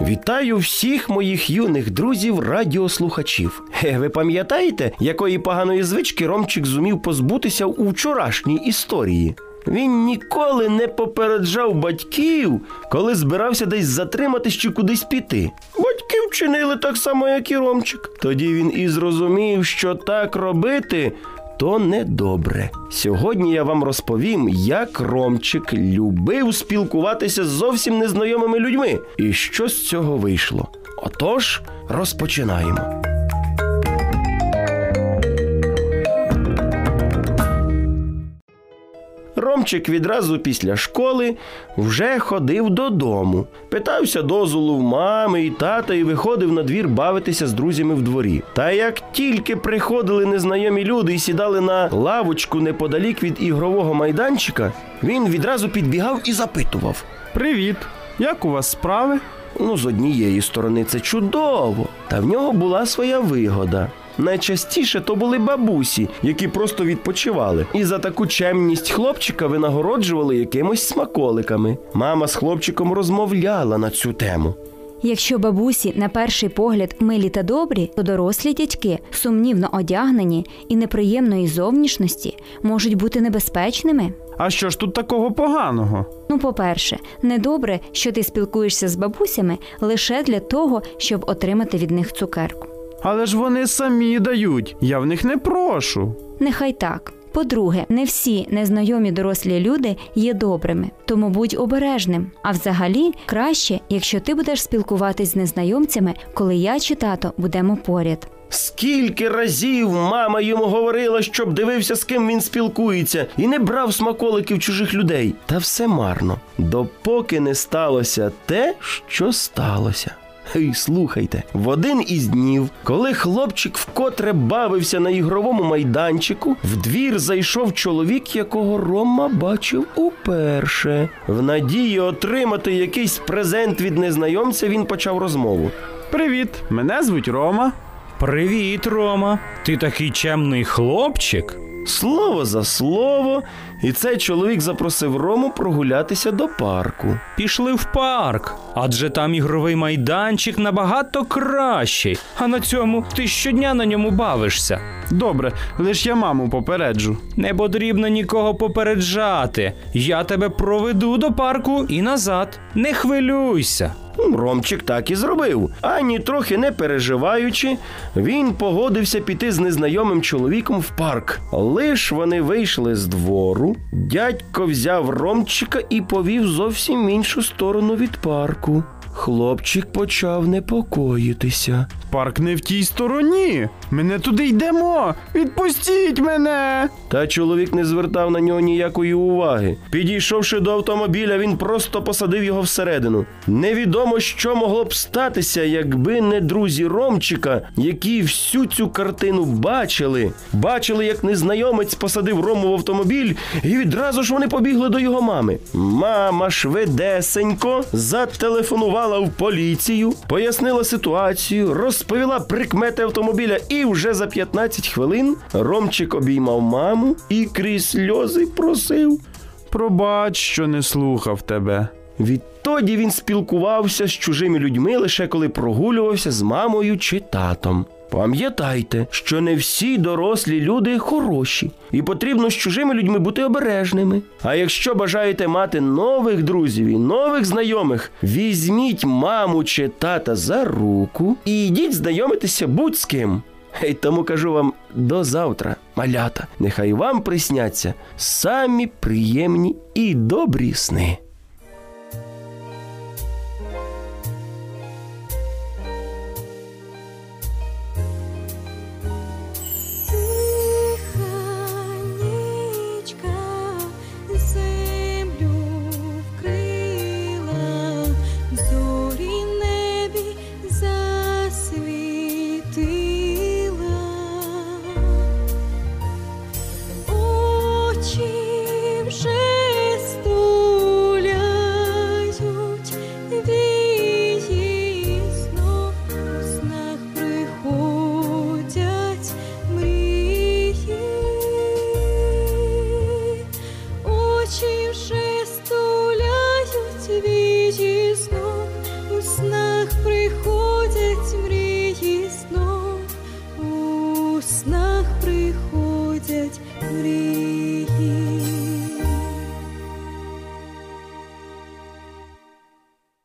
Вітаю всіх моїх юних друзів радіослухачів. Хе, ви пам'ятаєте, якої поганої звички Ромчик зумів позбутися у вчорашній історії? Він ніколи не попереджав батьків, коли збирався десь затриматись чи кудись піти. Батьки вчинили так само, як і Ромчик. Тоді він і зрозумів, що так робити то недобре. Сьогодні я вам розповім, як Ромчик любив спілкуватися з зовсім незнайомими людьми, і що з цього вийшло. Отож, розпочинаємо. Ромчик відразу після школи вже ходив додому, питався дозволу в мами і тата і виходив на двір бавитися з друзями в дворі. Та як тільки приходили незнайомі люди і сідали на лавочку неподалік від ігрового майданчика, він відразу підбігав і запитував. Привіт! Як у вас справи? Ну, з однієї сторони, це чудово, та в нього була своя вигода. Найчастіше то були бабусі, які просто відпочивали, і за таку чемність хлопчика винагороджували якимось смаколиками. Мама з хлопчиком розмовляла на цю тему. Якщо бабусі на перший погляд милі та добрі, то дорослі дядьки, сумнівно одягнені і неприємної зовнішності, можуть бути небезпечними. А що ж тут такого поганого? Ну, по-перше, недобре, що ти спілкуєшся з бабусями лише для того, щоб отримати від них цукерку. Але ж вони самі дають, я в них не прошу. Нехай так. По-друге, не всі незнайомі дорослі люди є добрими, тому будь обережним. А взагалі краще, якщо ти будеш спілкуватись з незнайомцями, коли я чи тато будемо поряд. Скільки разів мама йому говорила, щоб дивився, з ким він спілкується, і не брав смаколиків чужих людей. Та все марно, допоки не сталося те, що сталося. Ей, слухайте, в один із днів, коли хлопчик вкотре бавився на ігровому майданчику, в двір зайшов чоловік, якого Рома бачив уперше. В надії отримати якийсь презент від незнайомця, він почав розмову. Привіт, мене звуть Рома. Привіт, Рома. Ти такий чемний хлопчик. Слово за слово, і цей чоловік запросив Рому прогулятися до парку. Пішли в парк, адже там ігровий майданчик набагато кращий. А на цьому ти щодня на ньому бавишся. Добре, лиш я маму попереджу. Не потрібно нікого попереджати. Я тебе проведу до парку і назад. Не хвилюйся. Ромчик так і зробив. Ані трохи не переживаючи, він погодився піти з незнайомим чоловіком в парк. Лиш вони вийшли з двору, дядько взяв Ромчика і повів зовсім іншу сторону від парку. Хлопчик почав непокоїтися. Парк не в тій стороні. Ми не туди йдемо. Відпустіть мене. Та чоловік не звертав на нього ніякої уваги. Підійшовши до автомобіля, він просто посадив його всередину. Невідомо, що могло б статися, якби не друзі Ромчика, які всю цю картину бачили. Бачили, як незнайомець посадив Рому в автомобіль, і відразу ж вони побігли до його мами. Мама швидесенько зателефонувала в поліцію, пояснила ситуацію, розповіла прикмети автомобіля, і вже за 15 хвилин Ромчик обіймав маму і крізь сльози просив. Пробач, що не слухав тебе. Відтоді він спілкувався з чужими людьми лише коли прогулювався з мамою чи татом. Пам'ятайте, що не всі дорослі люди хороші, і потрібно з чужими людьми бути обережними. А якщо бажаєте мати нових друзів і нових знайомих, візьміть маму чи тата за руку і йдіть знайомитися будь з ким. Ей, тому кажу вам до завтра, малята. Нехай вам присняться самі приємні і добрі сни. Снах приходять мрії.